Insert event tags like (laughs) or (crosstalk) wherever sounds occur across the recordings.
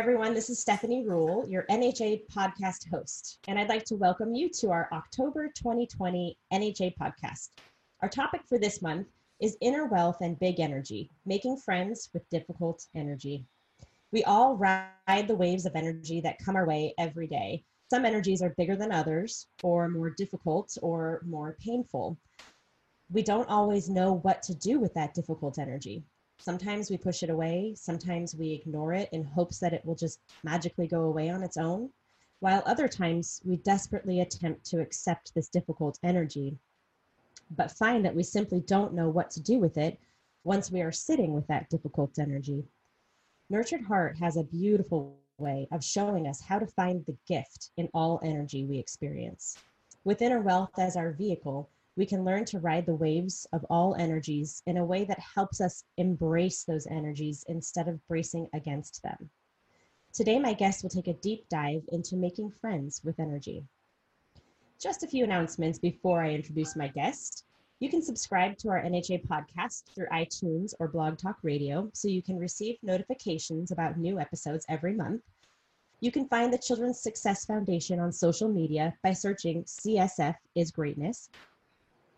everyone. This is Stephanie Rule, your NHA podcast host, and I'd like to welcome you to our October 2020 NHA podcast. Our topic for this month is inner wealth and big energy, making friends with difficult energy. We all ride the waves of energy that come our way every day. Some energies are bigger than others, or more difficult, or more painful. We don't always know what to do with that difficult energy. Sometimes we push it away, sometimes we ignore it in hopes that it will just magically go away on its own, while other times we desperately attempt to accept this difficult energy but find that we simply don't know what to do with it once we are sitting with that difficult energy. Nurtured Heart has a beautiful way of showing us how to find the gift in all energy we experience. With Inner Wealth as our vehicle, we can learn to ride the waves of all energies in a way that helps us embrace those energies instead of bracing against them. Today, my guest will take a deep dive into making friends with energy. Just a few announcements before I introduce my guest. You can subscribe to our NHA podcast through iTunes or Blog Talk Radio so you can receive notifications about new episodes every month. You can find the Children's Success Foundation on social media by searching CSF is Greatness.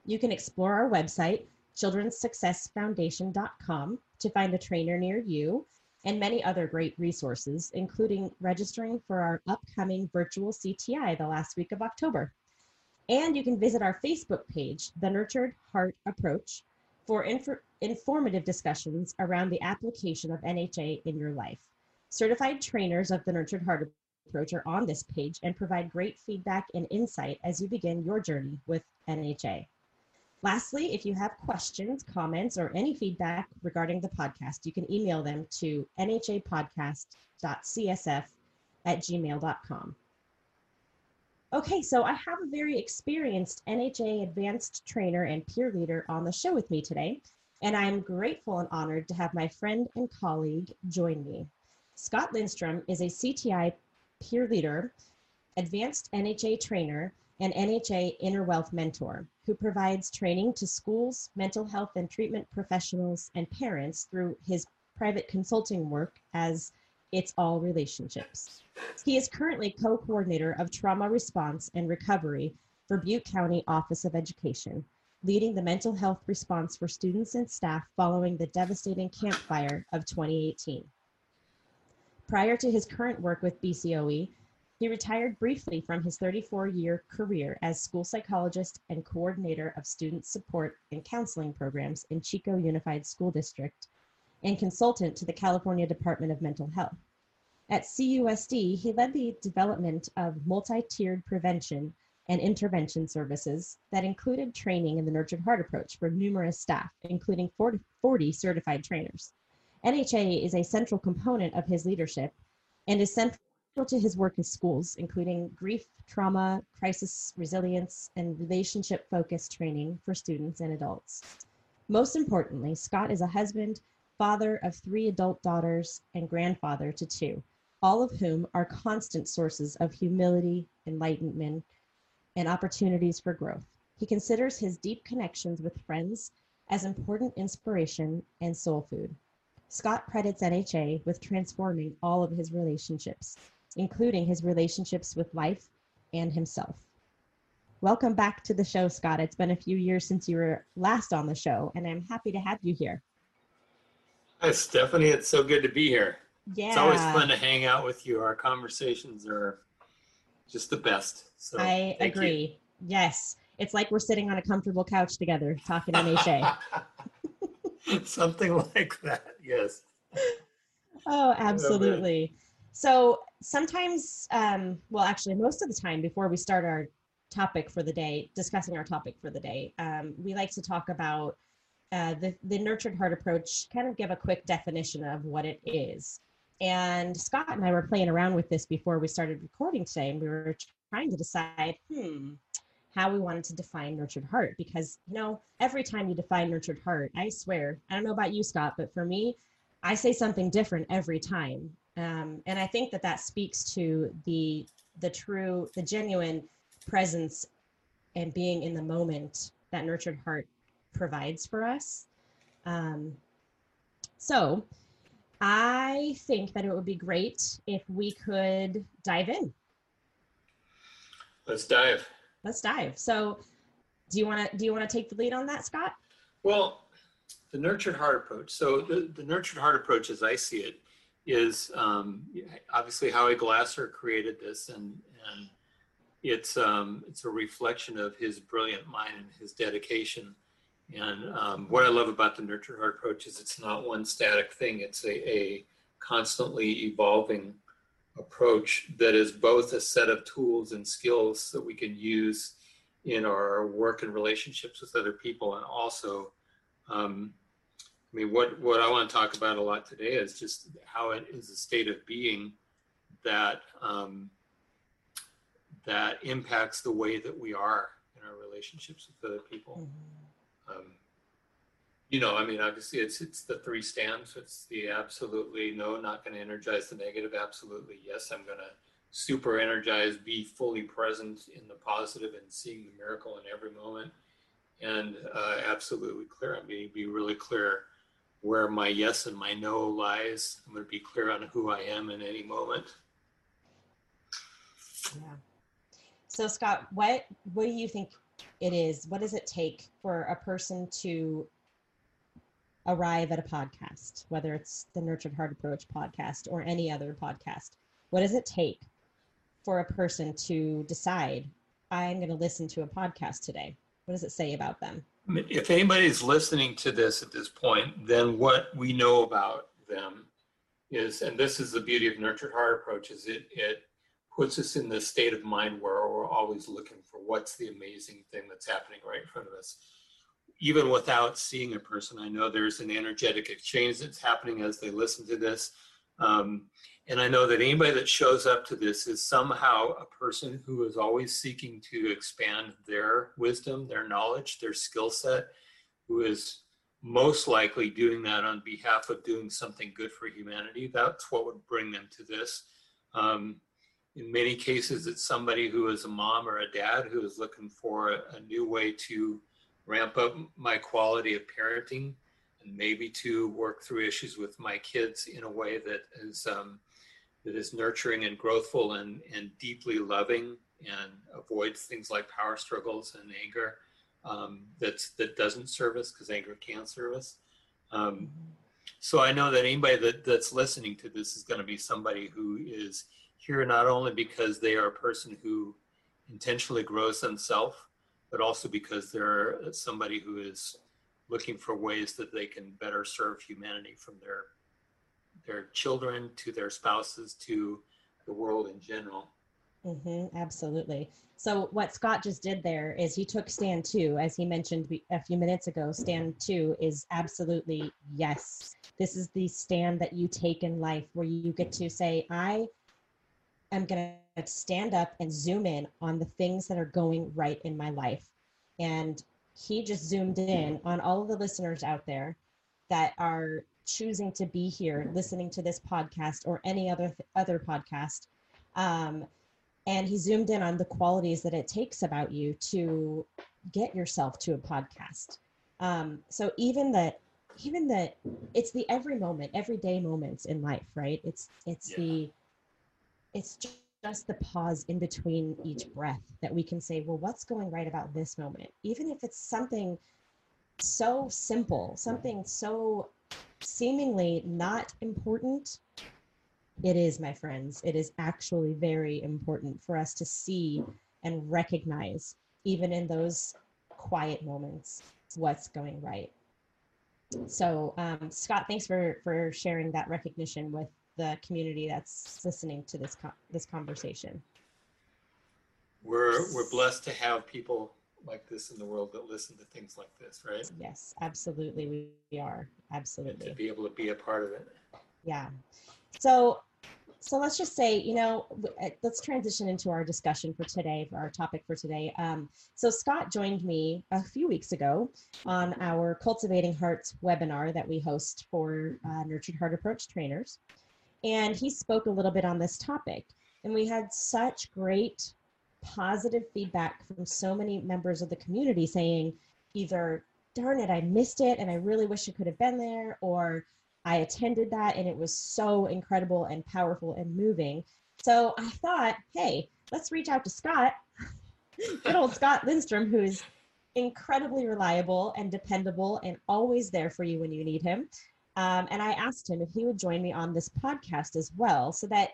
You can explore our website, children'ssuccessfoundation.com, to find a trainer near you and many other great resources, including registering for our upcoming virtual CTI the last week of October. And you can visit our Facebook page, The Nurtured Heart Approach, for inf- informative discussions around the application of NHA in your life. Certified trainers of the Nurtured Heart Approach are on this page and provide great feedback and insight as you begin your journey with NHA. Lastly, if you have questions, comments, or any feedback regarding the podcast, you can email them to nhapodcast.csf at gmail.com. Okay, so I have a very experienced NHA advanced trainer and peer leader on the show with me today, and I'm grateful and honored to have my friend and colleague join me. Scott Lindstrom is a CTI peer leader, advanced NHA trainer, and NHA Inner Wealth mentor who provides training to schools, mental health and treatment professionals, and parents through his private consulting work as It's All Relationships. He is currently co-coordinator of trauma response and recovery for Butte County Office of Education, leading the mental health response for students and staff following the devastating Camp Fire of 2018. Prior to his current work with BCOE, he retired briefly from his 34-year career as school psychologist and coordinator of student support and counseling programs in Chico Unified School District and consultant to the California Department of Mental Health. At CUSD, he led the development of multi-tiered prevention and intervention services that included training in the Nurtured Heart approach for numerous staff, including 40, 40 certified trainers. NHA is a central component of his leadership and is central to his work in schools, including grief, trauma, crisis resilience, and relationship focused training for students and adults. Most importantly, Scott is a husband, father of three adult daughters, and grandfather to two all of whom are constant sources of humility, enlightenment, and opportunities for growth. He considers his deep connections with friends as important inspiration and soul food. Scott credits NHA with transforming all of his relationships, including his relationships with life and himself. Welcome back to the show, Scott. It's been a few years since you were last on the show, and I'm happy to have you here. Hi, Stephanie. It's so good to be here. Yeah. It's always fun to hang out with you. Our conversations are just the best. So I thank you. agree. Yes. It's like we're sitting on a comfortable couch together talking to NHA. (laughs) (laughs) Something like that. Yes. oh, absolutely. So sometimes, um, well, actually, most of the time before we start our topic for the day, discussing our topic for the day, um, we like to talk about uh, the, the nurtured heart approach, kind of give a quick definition of what it is. And Scott and I were playing around with this before we started recording today, and we were trying to decide, hmm, how we wanted to define nurtured heart. Because, you know, every time you define nurtured heart, I swear, I don't know about you, Scott, but for me, I say something different every time. Um, and I think that that speaks to the the true, the genuine presence and being in the moment that nurtured heart provides for us. Um, so I think that it would be great if we could dive in. Let's dive. Let's dive. So, do you want to do you want to take the lead on that, Scott? Well, the nurtured heart approach. So the, the nurtured heart approach, as I see it, is um, obviously Howie Glasser created this, and and it's um, it's a reflection of his brilliant mind and his dedication. And um, what I love about the nurtured heart approach is it's not one static thing. It's a, a constantly evolving approach that is both a set of tools and skills that we can use in our work and relationships with other people and also um, I mean, what, what I want to talk about a lot today is just how it is a state of being that um, that impacts the way that we are in our relationships with other people. Mm-hmm. Um, you know, I mean, obviously, it's it's the three stands. It's the absolutely no, not going to energize the negative. Absolutely yes, I'm going to super energize, be fully present in the positive, and seeing the miracle in every moment. And uh, absolutely clear. I mean, be really clear where my yes and my no lies. I'm going to be clear on who I am in any moment. Yeah. So Scott, what what do you think it is? What does it take for a person to arrive at a podcast, whether it's the Nurtured Heart Approach podcast or any other podcast? What does it take for a person to decide I'm going to listen to a podcast today? What does it say about them? If anybody's listening to this at this point, then what we know about them is, and this is the beauty of nurtured heart approach, is it it puts us in the state of mind where we're always looking for what's the amazing thing that's happening right in front of us. Even without seeing a person, I know there's an energetic exchange that's happening as they listen to this. Um, and I know that anybody that shows up to this is somehow a person who is always seeking to expand their wisdom, their knowledge, their skill set, who is most likely doing that on behalf of doing something good for humanity. That's what would bring them to this. Um, in many cases, it's somebody who is a mom or a dad who is looking for a, a new way to ramp up my quality of parenting and maybe to work through issues with my kids in a way that is um, that is nurturing and growthful and, and deeply loving and avoids things like power struggles and anger um, that's that doesn't serve us because anger can serve us. Um, so I know that anybody that, that's listening to this is going to be somebody who is here not only because they are a person who intentionally grows themselves, but also because they're somebody who is looking for ways that they can better serve humanity from their their children to their spouses to the world in general. Mm-hmm, absolutely. So what Scott just did there is he took stand two, as he mentioned a few minutes ago. Stand two is absolutely yes. This is the stand that you take in life, where you get to say, "I am going to stand up and zoom in on the things that are going right in my life." And he just zoomed in on all of the listeners out there that are choosing to be here listening to this podcast or any other th- other podcast. Um, and he zoomed in on the qualities that it takes about you to get yourself to a podcast. Um, so even that even that it's the every moment everyday moments in life right? It's it's yeah. the it's just the pause in between each breath that we can say well what's going right about this moment even if it's something so simple something so seemingly not important, it is, my friends. It is actually very important for us to see and recognize, even in those quiet moments, what's going right. So, um, Scott, thanks for for sharing that recognition with the community that's listening to this co- this conversation. We're we're blessed to have people like this in the world that listen to things like this, right? Yes, absolutely. We are. Absolutely. And to be able to be a part of it. Yeah. So so let's just say, you know, uh, let's transition into our discussion for today, for our topic for today. Um, so Scott joined me a few weeks ago on our Cultivating Hearts webinar that we host for uh, Nurtured Heart Approach trainers. And he spoke a little bit on this topic. And we had such great positive feedback from so many members of the community saying either darn it i missed it and i really wish i could have been there or I attended that and it was so incredible and powerful and moving. So I thought, hey, let's reach out to Scott, (laughs) good old Scott Lindstrom, who's incredibly reliable and dependable and always there for you when you need him. Um, and I asked him if he would join me on this podcast as well, so that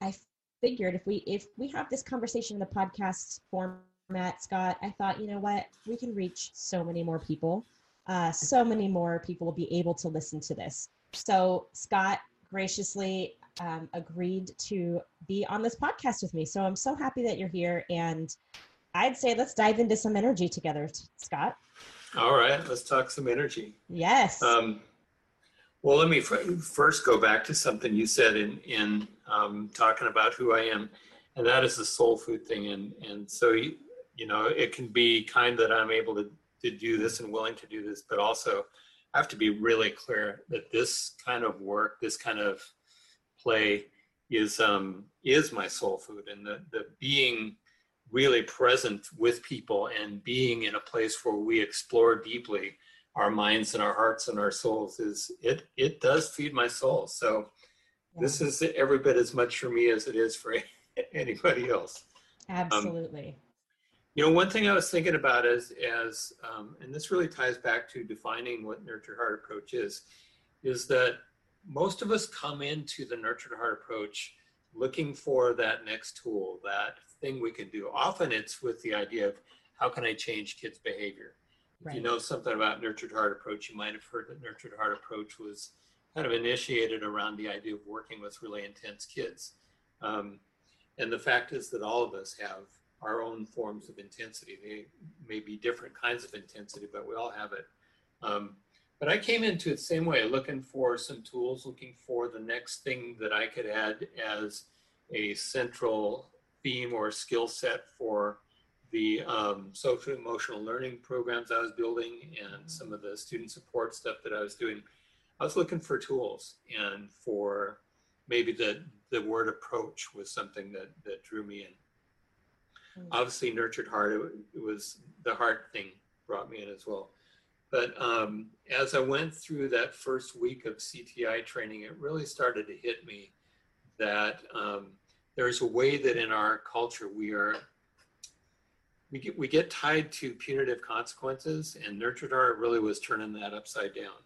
I figured if we if we have this conversation in the podcast format, Scott, I thought, you know what, we can reach so many more people. Uh, so many more people will be able to listen to this. So Scott graciously um, agreed to be on this podcast with me. So I'm so happy that you're here. And I'd say let's dive into some energy together, Scott. All right, let's talk some energy. Yes. Um, well, let me first go back to something you said in in um, talking about who I am, and that is the soul food thing. And and so you, you know it can be kind that I'm able to to do this and willing to do this, but also I have to be really clear that this kind of work, this kind of play, is um is my soul food, and the the being really present with people and being in a place where we explore deeply our minds and our hearts and our souls is it it does feed my soul so yeah. this is every bit as much for me as it is for (laughs) anybody else absolutely um, you know one thing i was thinking about is as um, and this really ties back to defining what nurtured heart approach is is that most of us come into the nurtured heart approach looking for that next tool that thing we can do. Often it's with the idea of how can I change kids' behavior. Right. If you know something about nurtured heart approach, you might have heard that nurtured heart approach was kind of initiated around the idea of working with really intense kids. Um, and the fact is that all of us have our own forms of intensity. They may be different kinds of intensity, but we all have it. Um, but I came into it the same way, looking for some tools, looking for the next thing that I could add as a central theme or skill set for the um, social emotional learning programs I was building and some of the student support stuff that I was doing. I was looking for tools and for maybe the the word approach was something that that drew me in. Mm-hmm. Obviously, nurtured heart it, it, was the heart thing brought me in as well. But um, as I went through that first week of CTI training, it really started to hit me that um, there's a way that in our culture we are we get we get tied to punitive consequences and nurtured heart really was turning that upside down.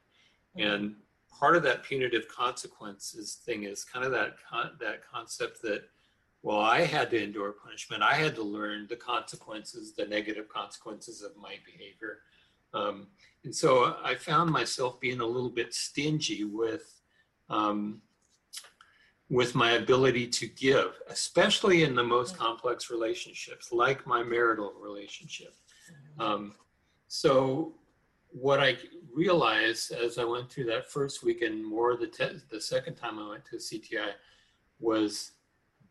Mm-hmm. and part of that punitive consequences thing is kind of that con- that concept that well i had to endure punishment. I had to learn the consequences the negative consequences of my behavior. Um, and so i found myself being a little bit stingy with um, with my ability to give, especially in the most mm. complex relationships, like my marital relationship. Mm-hmm. Um, so, what I realized as I went through that first week and more the te- the second time I went to CTI was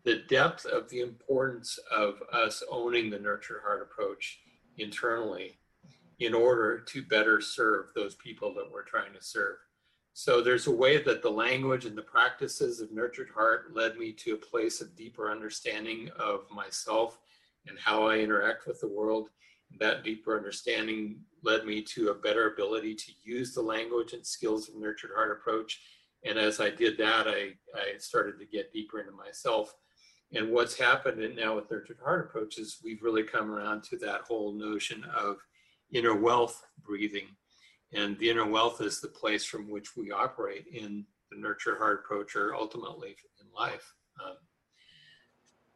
the depth of the importance of us owning the nurture heart approach internally mm-hmm. in order to better serve those people that we're trying to serve. So there's a way that the language and the practices of Nurtured Heart led me to a place of deeper understanding of myself and how I interact with the world. That deeper understanding led me to a better ability to use the language and skills of Nurtured Heart approach. And as I did that, I, I started to get deeper into myself. And what's happened now with Nurtured Heart approach is we've really come around to that whole notion of inner wealth breathing and the inner wealth is the place from which we operate in the nurture heart approach or ultimately in life. Um,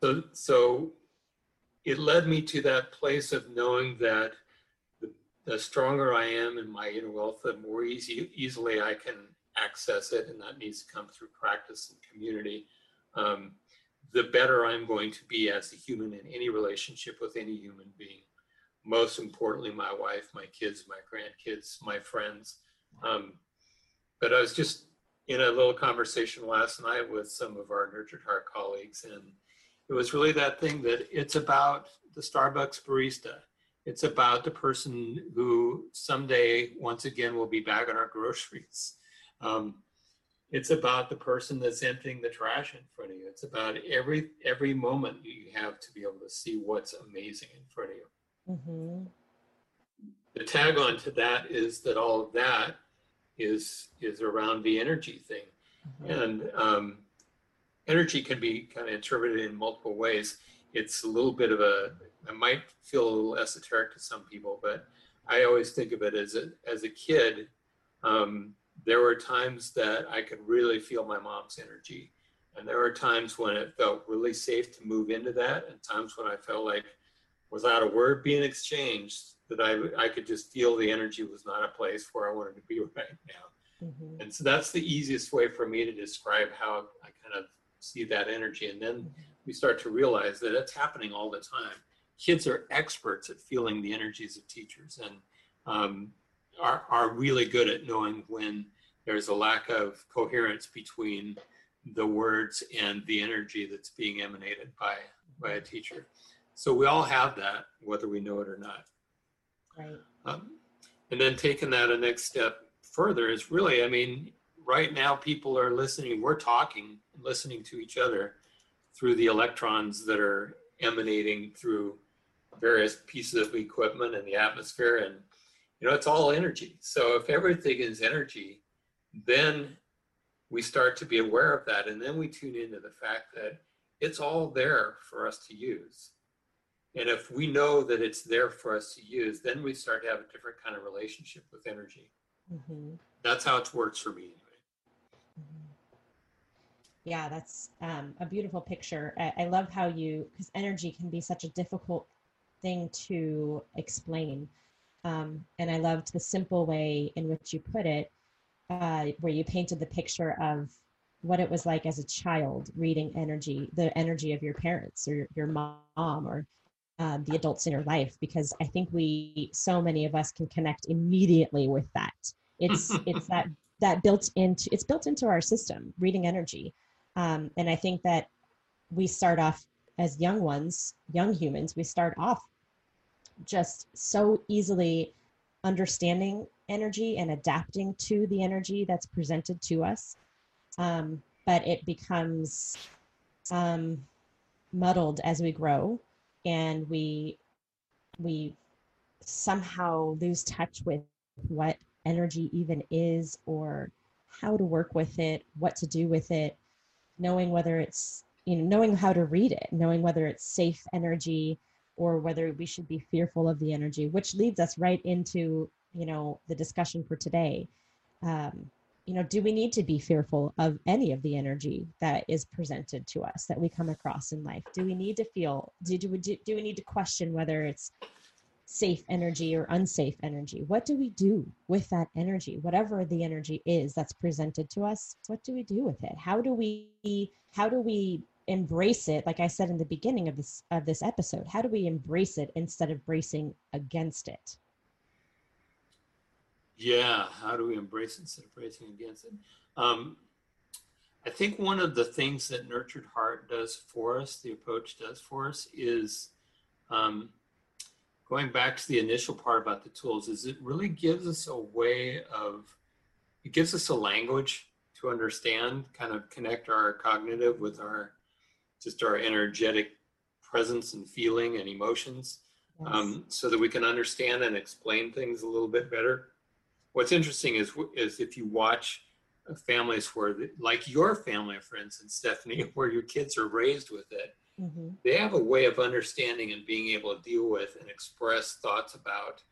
so, so it led me to that place of knowing that the, the stronger I am in my inner wealth, the more easy, easily I can access it, and that needs to come through practice and community. Um, the better I'm going to be as a human in any relationship with any human being most importantly, my wife, my kids, my grandkids, my friends. Um, but I was just in a little conversation last night with some of our Nurtured Heart colleagues, and it was really that thing that it's about the Starbucks barista. It's about the person who someday, once again, will be bagging our groceries. Um, it's about the person that's emptying the trash in front of you. It's about every every moment you have to be able to see what's amazing in front of you. Mm-hmm. The tag on to that is that all of that is is around the energy thing, Mhm. and um, energy can be kind of interpreted in multiple ways. It's a little bit of a it might feel a little esoteric to some people, but I always think of it as a as a kid. Um, there were times that I could really feel my mom's energy, and there were times when it felt really safe to move into that, and times when I felt like without a word being exchanged, that I I could just feel the energy was not a place where I wanted to be (laughs) right now. Mhm. And so that's the easiest way for me to describe how I kind of see that energy. And then we start to realize that it's happening all the time. Kids are experts at feeling the energies of teachers and um, are, are really good at knowing when there's a lack of coherence between the words and the energy that's being emanated by, by a teacher. So we all have that, whether we know it or not. Right. Um, and then taking that a next step further is really, I mean, right now people are listening, we're talking, listening to each other through the electrons that are emanating through various pieces of equipment and the atmosphere. And, you know, it's all energy. So if everything is energy, then we start to be aware of that. And then we tune into the fact that it's all there for us to use. And if we know that it's there for us to use, then we start to have a different kind of relationship with energy. Mhm. That's how it works for me. Anyway. Mhm. Yeah, that's um, a beautiful picture. I, I love how you, because energy can be such a difficult thing to explain. Um, and I loved the simple way in which you put it, uh, where you painted the picture of what it was like as a child reading energy, the energy of your parents or your, your mom or um, the adults in your life, because I think we, so many of us can connect immediately with that. It's, (laughs) it's that that built into it's built into our system reading energy. Um, and i think that we start off as young ones young humans we start off just so easily understanding energy and adapting to the energy that's presented to us. Um, but it becomes um, muddled as we grow and we we somehow lose touch with what energy even is or how to work with it what to do with it knowing whether it's you know knowing how to read it knowing whether it's safe energy or whether we should be fearful of the energy which leads us right into you know the discussion for today. Um, you know do we need to be fearful of any of the energy that is presented to us that we come across in life? Do we need to feel do, do, we, do, do we need to question whether it's safe energy or unsafe energy? What do we do with that energy? Whatever the energy is that's presented to us what do we do with it? How do we how do we embrace it? Like i said in the beginning of this of this episode how do we embrace it instead of bracing against it Yeah, how do we embrace instead of bracing against it? Um, I think one of the things that Nurtured Heart does for us, the approach does for us, is um, going back to the initial part about the tools, is it really gives us a way of, it gives us a language to understand, kind of connect our cognitive with our, just our energetic presence and feeling and emotions Yes. um, so that we can understand and explain things a little bit better. What's interesting is is if you watch families where, like your family, for instance, and Stephanie, (laughs) where your kids are raised with it, Mhm. they have a way of understanding and being able to deal with and express thoughts about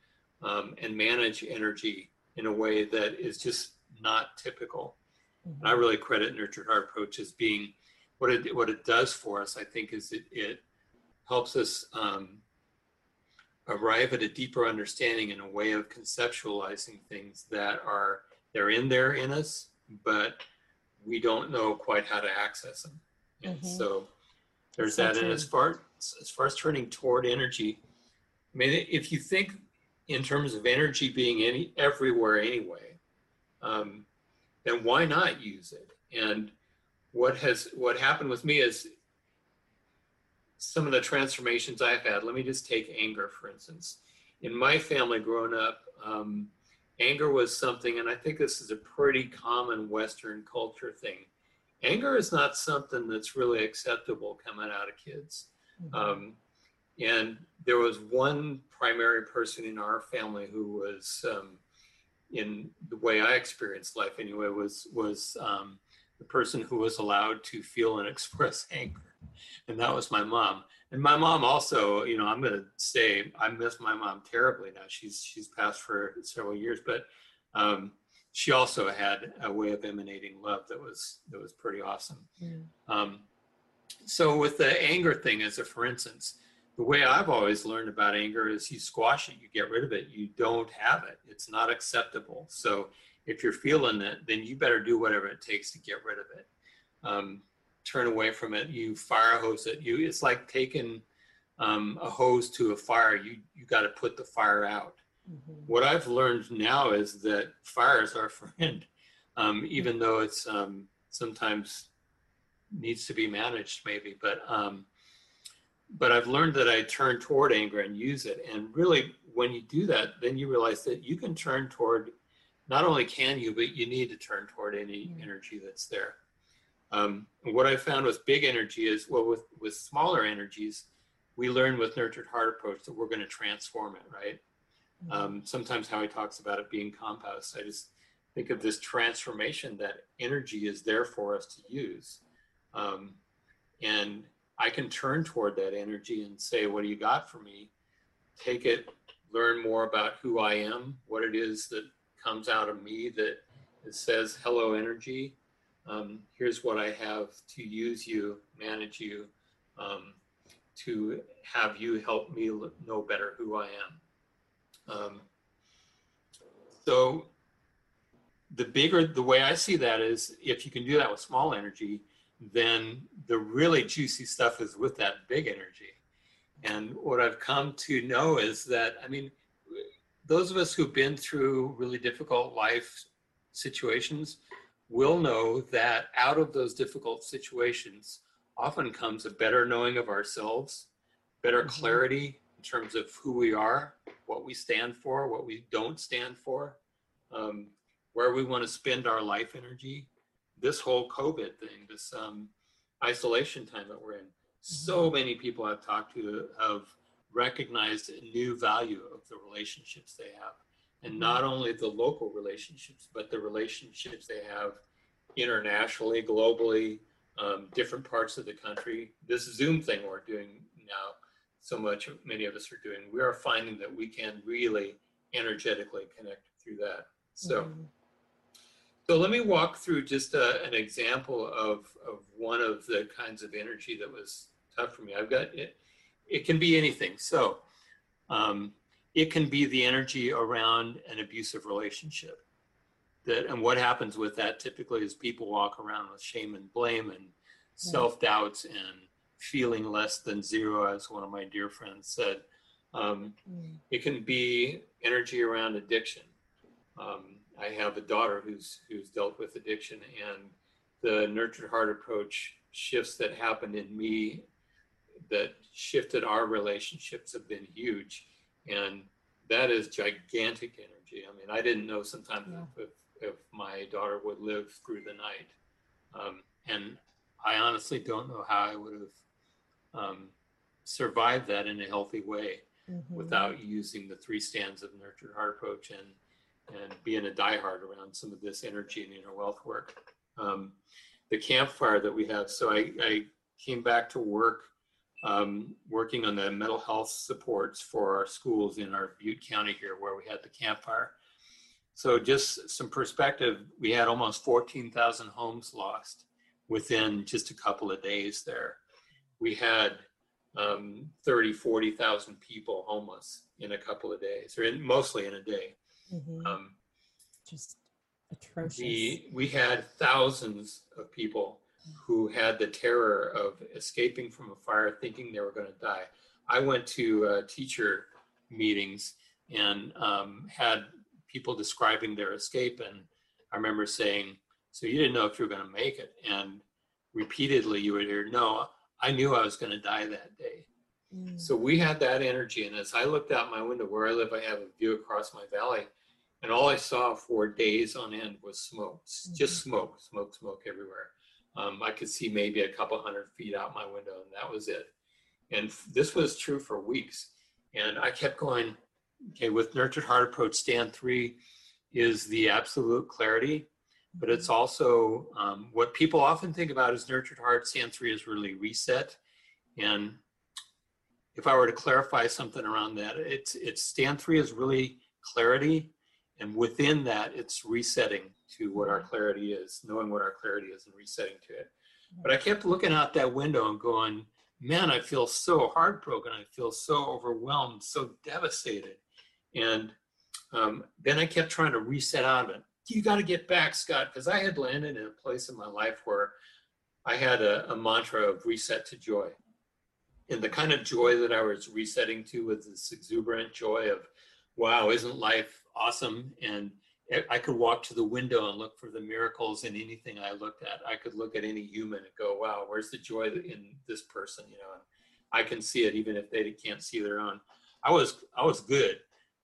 um, and manage energy in a way that is just not typical. And I Mhm. really credit Nurtured Heart Approach as being what it what it does for us. I think is it it helps us um, arrive at a deeper understanding and a way of conceptualizing things that are they're in there in us, but we don't know quite how to access them. And Mhm. so there's So that. And as far as far as turning toward energy, I mean, if you think in terms of energy being any everywhere anyway, um, then why not use it? And what has what happened with me is some of the transformations I've had. Let me just take anger for instance. In my family, growing up, um, anger was something, and I think this is a pretty common Western culture thing. Anger is not something that's really acceptable coming out of kids. Mhm. Um, and there was one primary person in our family who was um, in the way I experienced life anyway was was um, the person who was allowed to feel and (laughs) express anger, and that was my mom. And my mom also, you know, I'm going to say I miss my mom terribly now. She's she's passed for several years, but um, she also had a way of emanating love that was that was pretty awesome. Mm. Um, so with the anger thing, as a for instance, the way I've always learned about anger is you squash it, you get rid of it, you don't have it. It's not acceptable. So if you're feeling it, then you better do whatever it takes to get rid of it. Um, turn away from it. You fire hose it. You it's like taking um, a hose to a fire. You you got to put the fire out. Mm-hmm. What I've learned now is that fire is our (laughs) friend, um, even though it's um, sometimes needs to be managed, maybe. But um, but I've learned that I turn toward anger and use it. And really, when you do that, then you realize that you can turn toward. Not only can you, but you need to turn toward any mm-hmm. energy that's there. Um, what I found with big energy is, well, with with smaller energies, we learn with nurtured heart approach that we're going to transform it, right? Mm-hmm. Um, sometimes Howie talks about it being compost. I just think of this transformation that energy is there for us to use. Um, and I can turn toward that energy and say, What do you got for me? Take it, learn more about who I am, what it is that comes out of me that it says, Hello, energy. Um, here's what I have to use you, manage you, um, to have you help me know better who I am. Um, so the bigger the way I see that is if you can do that with small energy, then the really juicy stuff is with that big energy. And what I've come to know is that, I mean, those of us who've been through really difficult life situations will know that out of those difficult situations often comes a better knowing of ourselves, better mm-hmm. clarity in terms of who we are, what we stand for, what we don't stand for, um, where we want to spend our life energy this whole COVID thing, this um, isolation time that we're in, so mm-hmm. many people I've talked to have recognized a new value of the relationships they have. And not only the local relationships, but the relationships they have internationally, globally, um, different parts of the country. This Zoom thing we're doing now, so much, many of us are doing, we are finding that we can really energetically connect through that. So, mm-hmm. So let me walk through just a, an example of, of one of the kinds of energy that was tough for me. I've got it, it can be anything. So um, it can be the energy around an abusive relationship. That, and what happens with that typically is people walk around with shame and blame and self doubts and feeling less than zero, as one of my dear friends said. Um, mm. It can be energy around addiction. Um, I have a daughter who's who's dealt with addiction, and the nurtured heart approach shifts that happened in me that shifted our relationships have been huge, and that is gigantic energy. I mean, I didn't know sometimes yeah. if, if my daughter would live through the night, um, and I honestly don't know how I would have um, survived that in a healthy way mm-hmm. without using the three stands of nurtured heart approach and and being a diehard around some of this energy and inner wealth work. Um, the Camp Fire that we have. So I, I came back to work um, working on the mental health supports for our schools in our Butte County here, where we had the Camp Fire. So just some perspective, we had almost 14,000 homes lost within just a couple of days there. We had um, 30, 40,000 people homeless in a couple of days, or in, mostly in a day. Mm-hmm. Um, Just atrocious. The, we had thousands of people who had the terror of escaping from a fire thinking they were going to die. I went to uh, teacher meetings and um, had people describing their escape. And I remember saying, So you didn't know if you were going to make it. And repeatedly you would hear, No, I knew I was going to die that day. Mm. So we had that energy. And as I looked out my window where I live, I have a view across my valley. And all I saw for days on end was smoke, mm-hmm. just smoke, smoke, smoke everywhere. Um, I could see maybe a couple hundred feet out my window, and that was it. And this was true for weeks. And I kept going, okay, with Nurtured Heart Approach, stand three, is the absolute clarity, but it's also um, what people often think about as nurtured heart. Stand three is really reset. And if I were to clarify something around that, it's it's stand three is really clarity, and within that, it's resetting to what our clarity is, knowing what our clarity is, and resetting to it. But I kept looking out that window and going, man, I feel so heartbroken. I feel so overwhelmed, so devastated. And um, then I kept trying to reset out of it. You got to get back, Scott, because I had landed in a place in my life where I had a, a, mantra of reset to joy. And the kind of joy that I was resetting to was this exuberant joy of, wow, isn't life awesome? And I could walk to the window and look for the miracles in anything I looked at. I could look at any human and go, wow, where's the joy in this person? You know, and I can see it even if they can't see their own. I was, I was good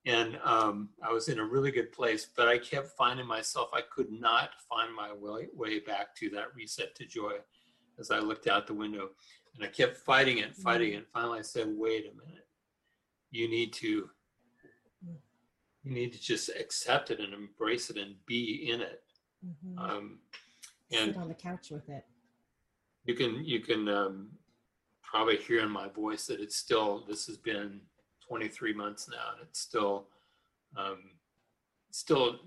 and um, I was in a really good place, but I kept finding myself, I could not find my way, way back to that reset to joy as I looked out the window. And I kept fighting it, fighting it. Finally, I said, wait a minute. You need to you need to just accept it and embrace it and be in it. Mm-hmm. Um, and sit on the couch with it. You can you can um, probably hear in my voice that it's still. This has been 23 months now, and it's still um, still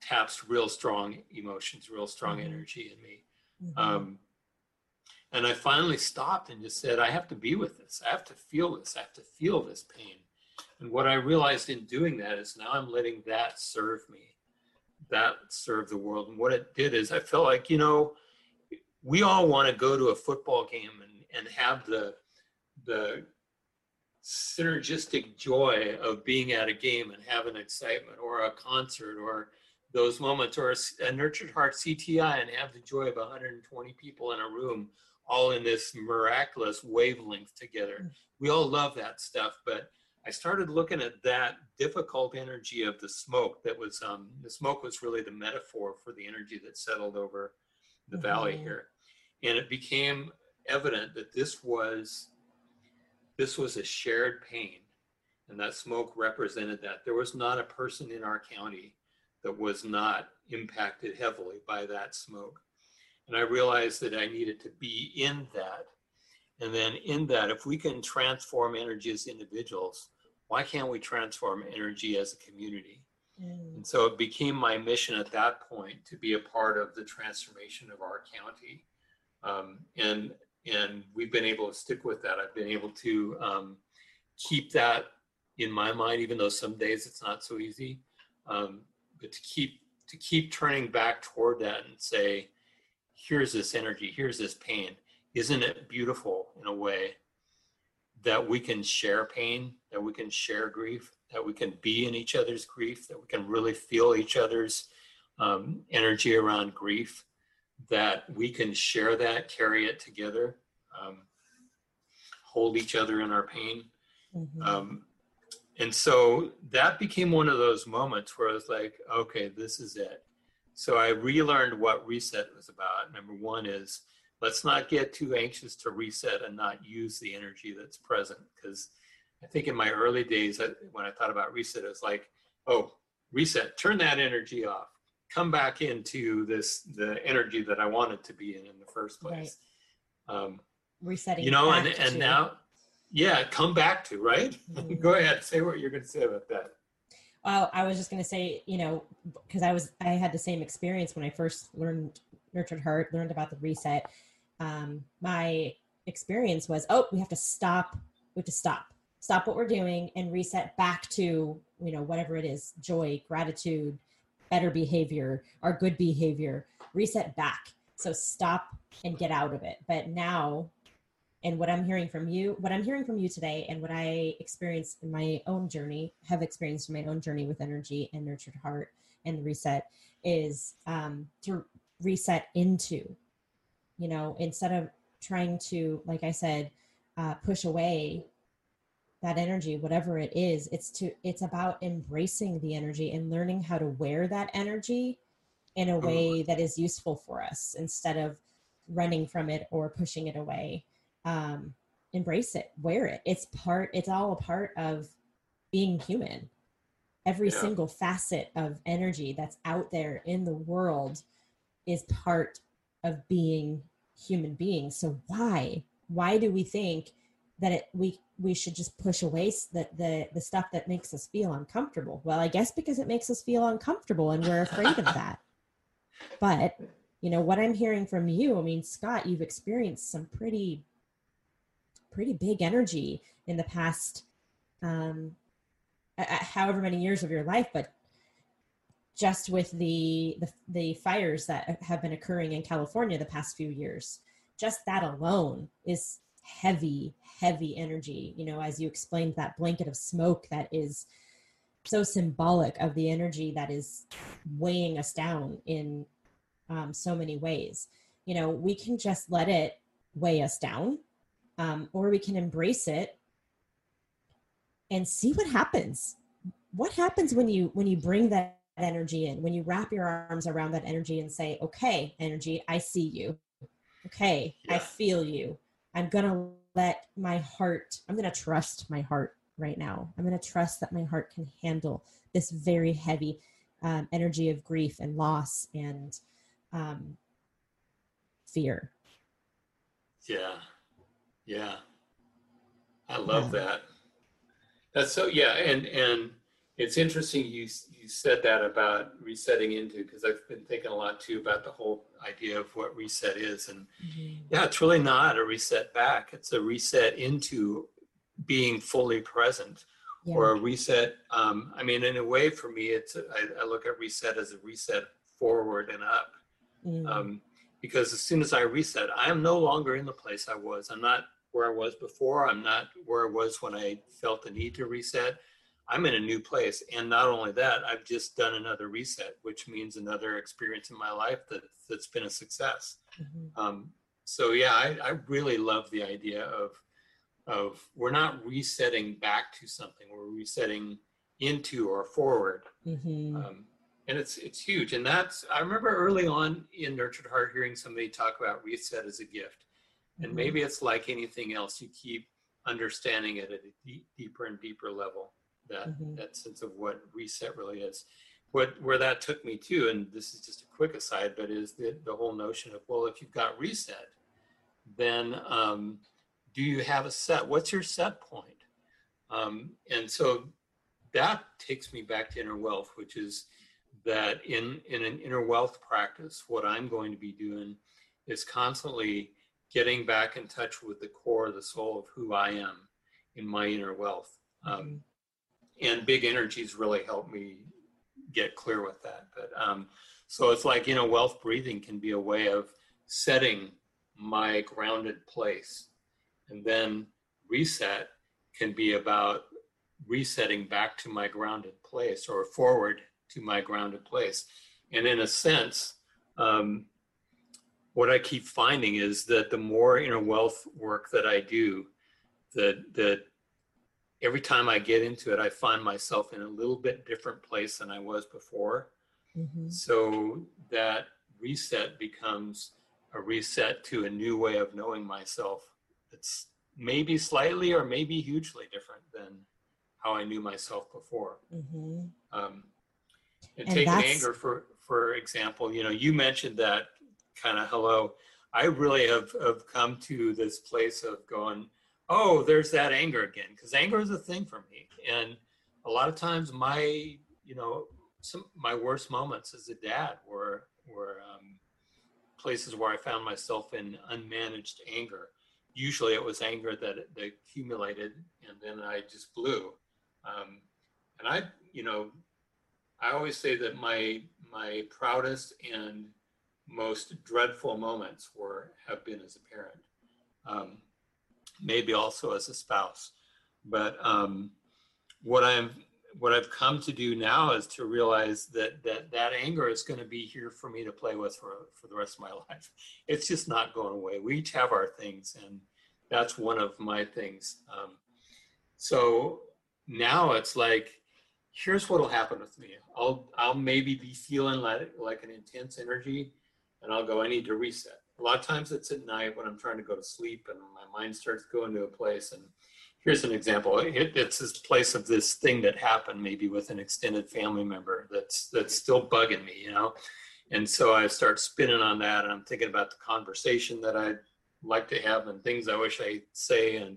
taps real strong emotions, real strong mm-hmm. energy in me. Mm-hmm. Um, and I finally stopped and just said, I have to be with this. I have to feel this. I have to feel this pain. And what I realized in doing that is now I'm letting that serve me, that serve the world. And what it did is I felt like, you know, we all want to go to a football game and, and have the, the synergistic joy of being at a game and having excitement or a concert or those moments or a, nurtured heart CTI and have the joy of 120 people in a room all in this miraculous wavelength together. Mm. We all love that stuff, but I started looking at that difficult energy of the smoke that was um, the smoke was really the metaphor for the energy that settled over the mm-hmm. valley here. And it became evident that this was this was a shared pain. And that smoke represented that. There was not a person in our county that was not impacted heavily by that smoke. And I realized that I needed to be in that and then in that, if we can transform energy as individuals, why can't we transform energy as a community? Mm. And so it became my mission at that point to be a part of the transformation of our county. Um, and and we've been able to stick with that. I've been able to um, keep that in my mind, even though some days it's not so easy. Um, but to keep to keep turning back toward that and say, here's this energy, here's this pain. Isn't it beautiful in a way that we can share pain, that we can share grief, that we can be in each other's grief, that we can really feel each other's um, energy around grief, that we can share that, carry it together, um, hold each other in our pain. Mm-hmm. Um, and so that became one of those moments where I was like, okay, this is it. So I relearned what reset was about. Number one is let's not get too anxious to reset and not use the energy that's present. Because i think in my early days when i thought about reset it was like oh reset turn that energy off. Come back into this the energy that i wanted to be in in the first place. Right. um, resetting you know and, and now yeah come back to right? (laughs) Mm-hmm. go ahead say what you're going to say about that. Well, I was just going to say, you know, because I was, I had the same experience when I first learned nurtured heart, learned about the reset um, my experience was, oh, we have to stop. We have to stop, stop what we're doing and reset back to, you know, whatever it is, joy, gratitude, better behavior, our good behavior, reset back. So stop and get out of it. But now, and what I'm hearing from you, what I'm hearing from you today, and what I experienced in my own journey, have experienced in my own journey with energy and nurtured heart and reset, is um, to reset into you know instead of trying to like i said uh, push away that energy whatever it is it's to it's about embracing the energy and learning how to wear that energy in a way that is useful for us instead of running from it or pushing it away. Um, embrace it wear it. It's part it's all a part of being human. Every Yeah. single facet of energy that's out there in the world is part of being human beings. So why? Why do we think that it, we we should just push away the, the the stuff that makes us feel uncomfortable? Well i guess because it makes us feel uncomfortable and we're afraid of that. But you know what i'm hearing from you i mean scott you've experienced some pretty pretty big energy in the past um however many years of your life but just with the, the the fires that have been occurring in california the past few years just that alone is heavy heavy energy you know as you explained that blanket of smoke that is so symbolic of the energy that is weighing us down in um, so many ways. You know we can just let it weigh us down um, or we can embrace it and see what happens. What happens when you when you bring that energy in when you wrap your arms around that energy and say okay energy i see you okay i feel you i'm gonna let my heart i'm gonna trust my heart right now i'm gonna trust that my heart can handle this very heavy um, energy of grief and loss and um, fear Yeah. Yeah. I love Yeah. that. That's so yeah, and and it's interesting you you said that about resetting into because I've been thinking a lot too about the whole idea of what reset is and yeah, it's really not a reset back. It's a reset into being fully present yeah or a reset. Um, I mean, in a way, for me, it's a, I, I look at reset as a reset forward and up Mm. um, because as soon as I reset, I am no longer in the place I was. I'm not where I was before. I'm not where I was when I felt the need to reset. I'm in a new place, and not only that, I've just done another reset, which means another experience in my life that that's been a success. Mhm. Um, so yeah, I, I really love the idea of of we're not resetting back to something; we're resetting into or forward Mhm. um, and it's it's huge and that's i remember early on in nurtured heart hearing somebody talk about reset as a gift and Mhm. maybe it's like anything else you keep understanding it at a deep, deeper and deeper level that Mhm. that sense of what reset really is. What where that took me to and this is just a quick aside but is the, the whole notion of well if you've got reset then um, do you have a set? What's your set point? Um, and so that takes me back to inner wealth which is that in in an inner wealth practice what i'm going to be doing is constantly getting back in touch with the core the soul of who i am in my inner wealth. Um, and big energies really help me get clear with that but um, so it's like you know wealth breathing can be a way of setting my grounded place and then reset can be about resetting back to my grounded place or forward to my grounded place. And in a sense, um, what I keep finding is that the more inner wealth work that I do, that that every time I get into it, I find myself in a little bit different place than I was before. Mhm. So that reset becomes a reset to a new way of knowing myself. It's maybe slightly or maybe hugely different than how I knew myself before. Mhm. Um, and, And taking anger for for example, you know, you mentioned that kind of hello. I really have have come to this place of going, oh, there's that anger again, because anger is a thing for me, and a lot of times my you know some my worst moments as a dad were were um, places where I found myself in unmanaged anger. Usually, it was anger that, that accumulated, and then I just blew. Um, and I, you know, I always say that my my proudest and most dreadful moments were have been as a parent, um, maybe also as a spouse. But um, what I'm what I've come to do now is to realize that that that anger is going to be here for me to play with for for the rest of my (laughs) life. It's just not going away. We each have our things, and that's one of my things. Um, so now it's like, here's what'll happen with me. I'll I'll maybe be feeling like like an intense energy, and I'll go. I need to reset. A lot of times it's at night when I'm trying to go to sleep, and my mind starts going to a place and here's an example. It, it's this place of this thing that happened maybe with an extended family member that's that's still bugging me, you know. And so I start spinning on that, and I'm thinking about the conversation that I'd like to have and things I wish I'd say, and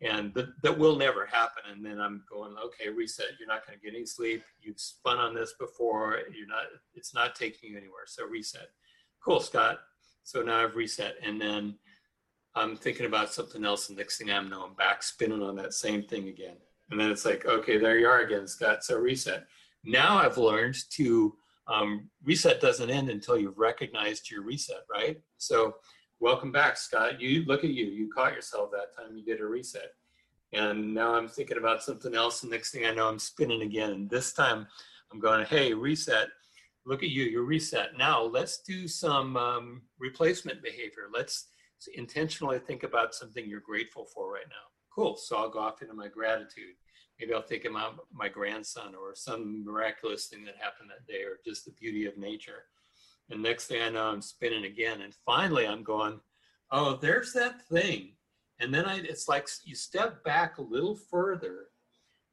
and that, that will never happen. And then I'm going, okay, reset. You're not going to get any sleep. You've spun on this before. You're not. It's not taking you anywhere. So reset. Cool, Scott. So now I've reset, and then I'm thinking about something else, and next thing I know, I'm back spinning on that same thing again. And then it's like, okay, there you are again, Scott. So reset. Now I've learned to um, reset doesn't end until you've recognized your reset, right? So welcome back, Scott. You look at you. You caught yourself that time. You did a reset. And now I'm thinking about something else. And next thing I know, I'm spinning again. And this time I'm going, hey, reset. Look at you. You're reset. Now let's do some um, replacement behavior. Let's intentionally think about something you're grateful for right now. Cool. So I'll go off into my gratitude. Maybe I'll think about my grandson or some miraculous thing that happened that day or just the beauty of nature. And next thing I know, I'm spinning again. And finally, I'm going, oh, there's that thing. And then I, it's like you step back a little further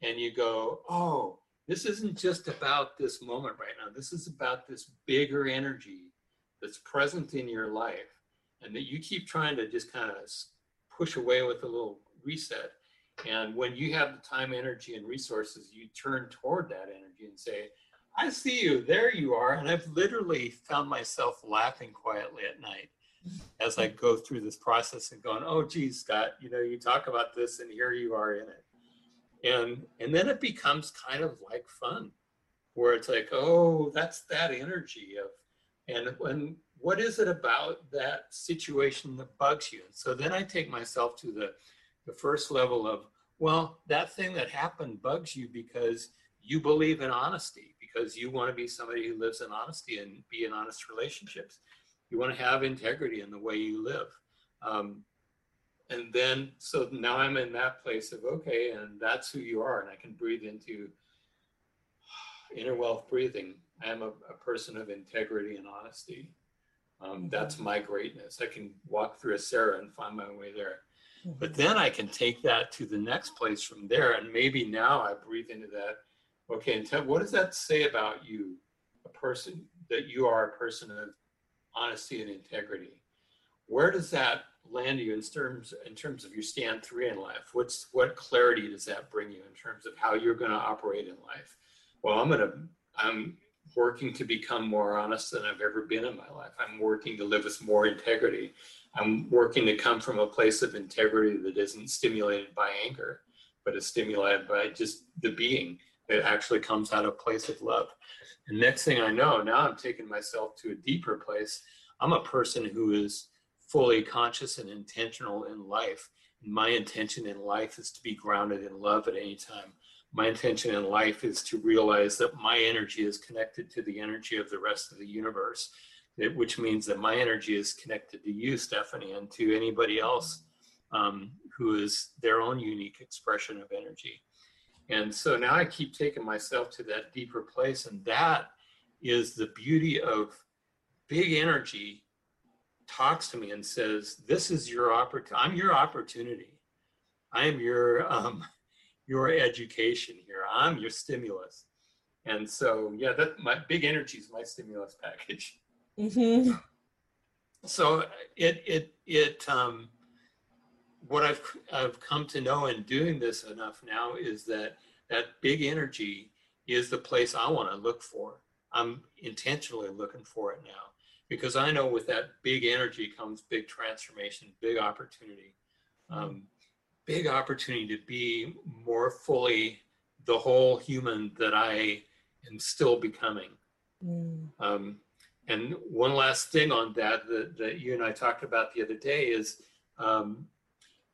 and you go, oh, this isn't just about this moment right now. This is about this bigger energy that's present in your life and that you keep trying to just kind of push away with a little reset. And when you have the time, energy, and resources, you turn toward that energy and say, I see you, there you are. And I've literally found myself laughing quietly at night as I go through this process and going, oh, geez, Scott, you know, you talk about this and here you are in it. And, and then it becomes kind of like fun where it's like, oh, that's that energy of, and when what is it about that situation that bugs you? And so then I take myself to the, the first level of, well, that thing that happened bugs you because you believe in honesty, because you want to be somebody who lives in honesty and be in honest relationships. You want to have integrity in the way you live. Um, and then, so now I'm in that place of, okay, and that's who you are. And I can breathe into (sighs) inner wealth breathing. I am a, a person of integrity and honesty. Um, that's my greatness. I can walk through a Sarah and find my way there. Mm-hmm. But then I can take that to the next place from there. And maybe now I breathe into that. Okay, and tell, what does that say about you, a person, that you are a person of honesty and integrity? Where does that land you in terms in terms of your stand three in life? What's what clarity does that bring you in terms of how you're going to operate in life? Well, I'm gonna I'm working to become more honest than I've ever been in my life. I'm working to live with more integrity. I'm working to come from a place of integrity that isn't stimulated by anger, but is stimulated by just the being that actually comes out of place of love. And next thing I know, now I'm taking myself to a deeper place. I'm a person who is fully conscious and intentional in life. My intention in life is to be grounded in love at any time my intention in life is to realize that my energy is connected to the energy of the rest of the universe, which means that my energy is connected to you, Stephanie, and to anybody else um, who is their own unique expression of energy. And so now I keep taking myself to that deeper place, and that is the beauty of big energy talks to me and says, "This is your opportunity. I'm your opportunity. I am your um, your education here. I'm your stimulus. And so, yeah, that my big energy is my stimulus package. Mm-hmm. So it it it um, what I've I've come to know in doing this enough now is that that big energy is the place I want to look for. I'm intentionally looking for it now because I know with that big energy comes big transformation, big opportunity. Um, big opportunity to be more fully the whole human that I am still becoming. Mm. Um, and one last thing on that, that that you and I talked about the other day is um,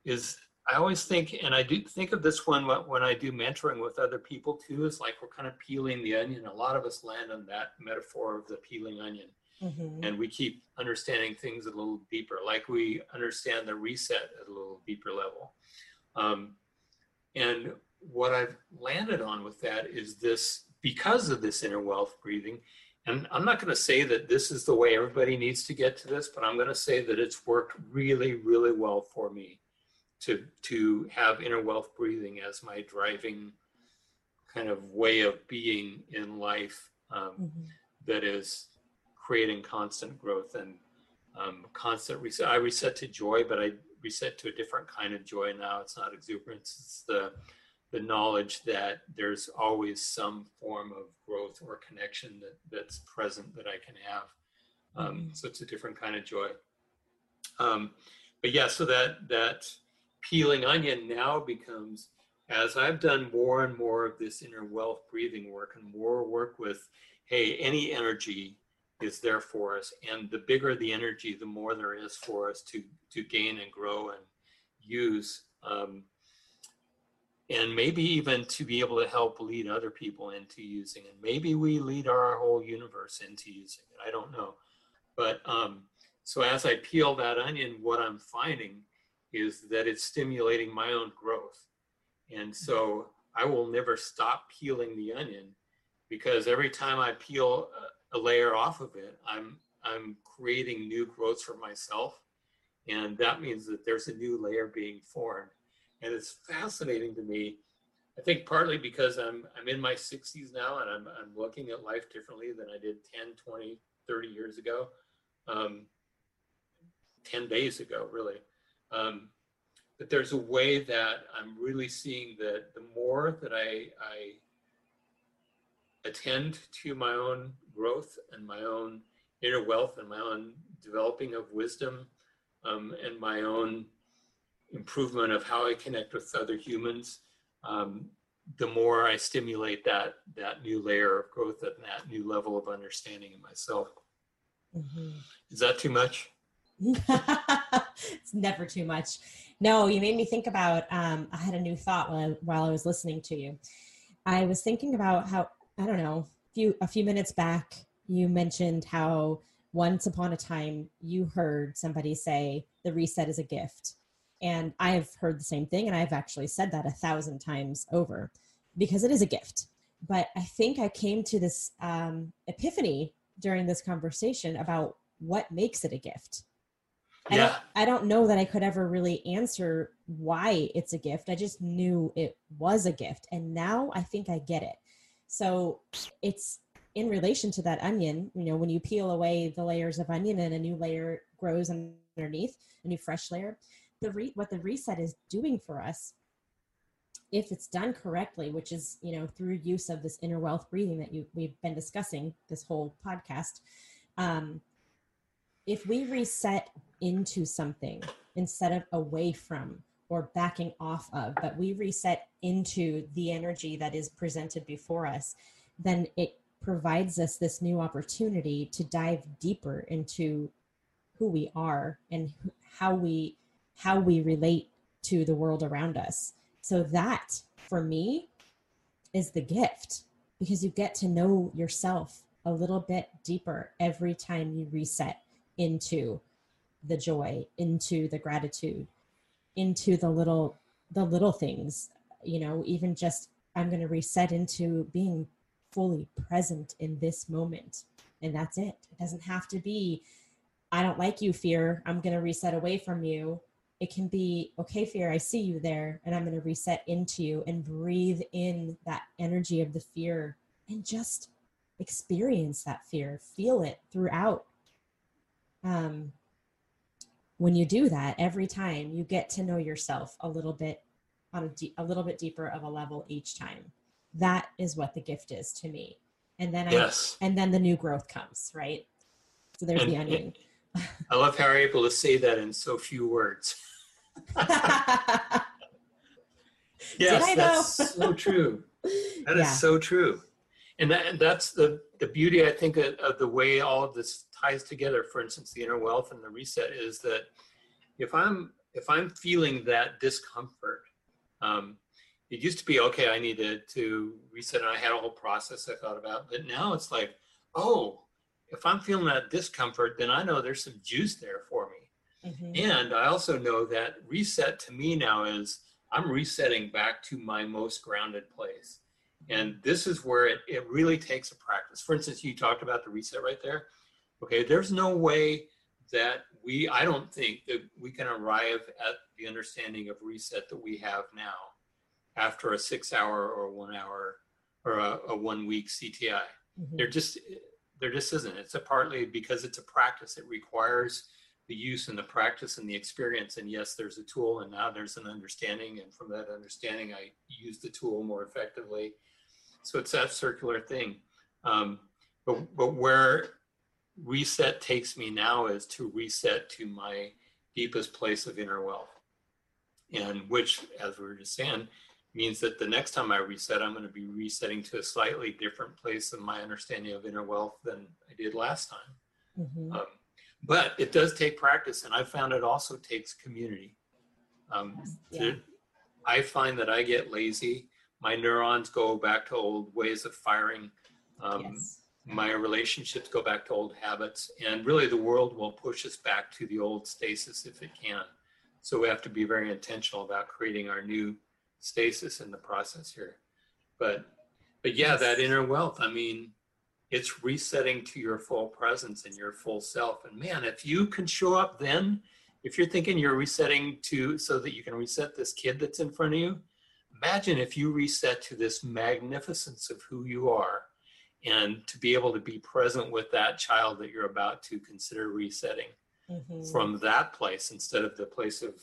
is I always think, and I do think of this one when I do mentoring with other people too, is like we're kind of peeling the onion. A lot of us land on that metaphor of the peeling onion. Mm-hmm. And we keep understanding things a little deeper, like we understand the reset at a little deeper level. Um, and what I've landed on with that is this because of this inner wealth breathing. And I'm not going to say that this is the way everybody needs to get to this, but I'm going to say that it's worked really, really well for me. To to have inner wealth breathing as my driving kind of way of being in life um, mm-hmm. that is creating constant growth and um, constant reset. I reset to joy, but I reset to a different kind of joy now. It's not exuberance. It's the the knowledge that there's always some form of growth or connection that, that's present that I can have. Um, mm-hmm. so it's a different kind of joy. Um, but yeah, so that that peeling onion now becomes as I've done more and more of this inner wealth breathing work and more work with, hey, any energy is there for us, and the bigger the energy, the more there is for us to to gain and grow and use. Um, and maybe even to be able to help lead other people into using it. Maybe we lead our whole universe into using it. I don't know. But um, so as I peel that onion, what I'm finding is that it's stimulating my own growth. And so I will never stop peeling the onion because every time I peel a, layer off of it, I'm I'm creating new growth for myself. And that means that there's a new layer being formed. And it's fascinating to me. I think partly because I'm I'm in my 60s now and I'm I'm looking at life differently than I did 10, 20, 30 years ago. Um, 10 days ago, really. Um, but there's a way that I'm really seeing that the more that I, I attend to my own growth and my own inner wealth and my own developing of wisdom um, and my own improvement of how I connect with other humans, um, the more I stimulate that that new layer of growth and that new level of understanding in myself. Mm-hmm. Is that too much? (laughs) never too much. No, you made me think about. Um, I had a new thought while I, while I was listening to you. I was thinking about how I don't know. A few a few minutes back, you mentioned how once upon a time you heard somebody say the reset is a gift, and I have heard the same thing, and I've actually said that a thousand times over because it is a gift. But I think I came to this um, epiphany during this conversation about what makes it a gift I yeah. don't, I don't know that I could ever really answer why it's a gift. I just knew it was a gift. And now I think I get it. So it's in relation to that onion, you know, when you peel away the layers of onion and a new layer grows underneath, a new fresh layer, the re- what the reset is doing for us if it's done correctly, which is, you know, through use of this inner wealth breathing that you we've been discussing this whole podcast, um, if we reset into something instead of away from or backing off of, but we reset into the energy that is presented before us, then it provides us this new opportunity to dive deeper into who we are and how we how we relate to the world around us. So that for me is the gift because you get to know yourself a little bit deeper every time you reset into the joy into the gratitude into the little the little things you know even just i'm going to reset into being fully present in this moment and that's it. It doesn't have to be i don't like you fear. I'm going to reset away from you. It can be okay fear i see you there and i'm going to reset into you and breathe in that energy of the fear and just experience that fear. Feel it throughout um, when you do that every time you get to know yourself a little bit on a, de- a little bit deeper of a level each time. That is what the gift is to me. And then yes. I, and then the new growth comes right? So there's and, the onion. i love how you're able to say that in so few words. (laughs) (laughs) Yes that's so true. (laughs) That yeah. is so true and that, that's the, the beauty i think of, of the way all of this ties together for instance the inner wealth and the reset is that if i'm if i'm feeling that discomfort um, it used to be okay i needed to reset and i had a whole process i thought about but now it's like oh if i'm feeling that discomfort then i know there's some juice there for me mm-hmm. and i also know that reset to me now is i'm resetting back to my most grounded place and this is where it, it really takes a practice for instance you talked about the reset right there Okay, there's no way that we I don't think that we can arrive at the understanding of reset that we have now after a six hour or one hour or a, a one week CTI. Mm-hmm. There just there just isn't. It's a partly because it's a practice. It requires the use and the practice and the experience. And yes, there's a tool, and now there's an understanding. And from that understanding, I use the tool more effectively. So it's that circular thing. Um, but but where reset takes me now is to reset to my deepest place of inner wealth, and which, as we were just saying, means that the next time I reset, I'm going to be resetting to a slightly different place of my understanding of inner wealth than I did last time. Mm-hmm. Um, but it does take practice, and I found it also takes community. Um, yeah. to, I find that I get lazy. My neurons go back to old ways of firing. Um, yes. My relationships go back to old habits, and really the world will push us back to the old stasis if it can. So we have to be very intentional about creating our new stasis in the process here. But but yeah, that inner wealth, I mean, it's resetting to your full presence and your full self. And man, if you can show up then, if you're thinking you're resetting to so that you can reset this kid that's in front of you, imagine if you reset to this magnificence of who you are and to be able to be present with that child that you're about to consider resetting mm-hmm. from that place instead of the place of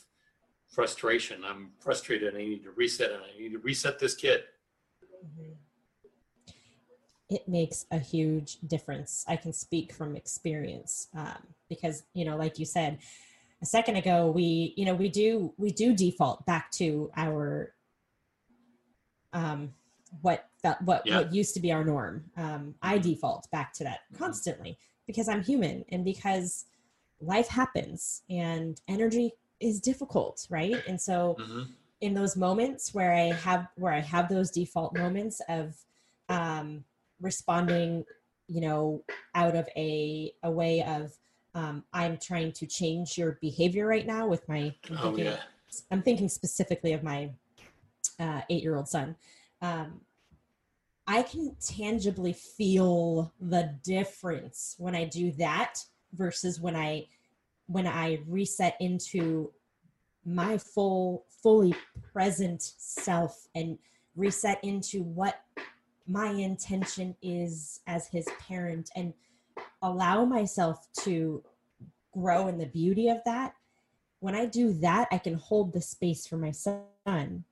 frustration. I'm frustrated. I need to reset and I need to reset this kid. Mm-hmm. It makes a huge difference. I can speak from experience um, because, you know, like you said a second ago, we, you know, we do, we do default back to our, um, what that, what, yeah. what used to be our norm. Um, I default back to that mm-hmm. constantly because I'm human and because life happens and energy is difficult right and so mm-hmm. in those moments where i have where i have those default moments of um responding you know out of a a way of um i'm trying to change your behavior right now with my I'm oh, thinking, oh, yeah. i'm thinking specifically of my uh, eight year old son um i can tangibly feel the difference when i do that versus when i when I reset into my full, fully present self and reset into what my intention is as his parent and allow myself to grow in the beauty of that. When I do that, I can hold the space for my son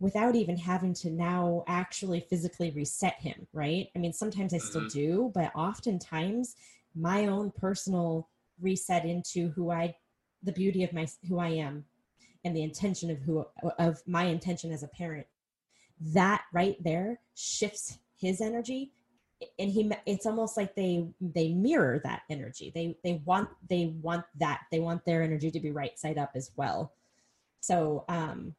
without even having to now actually physically reset him, right? I mean, sometimes I still mm-hmm. do, but oftentimes my own personal reset into who I, the beauty of my who I am, and the intention of who of my intention as a parent. That right there shifts his energy, and he. It's almost like they they mirror that energy. They they want they want that they want their energy to be right side up as well. So um,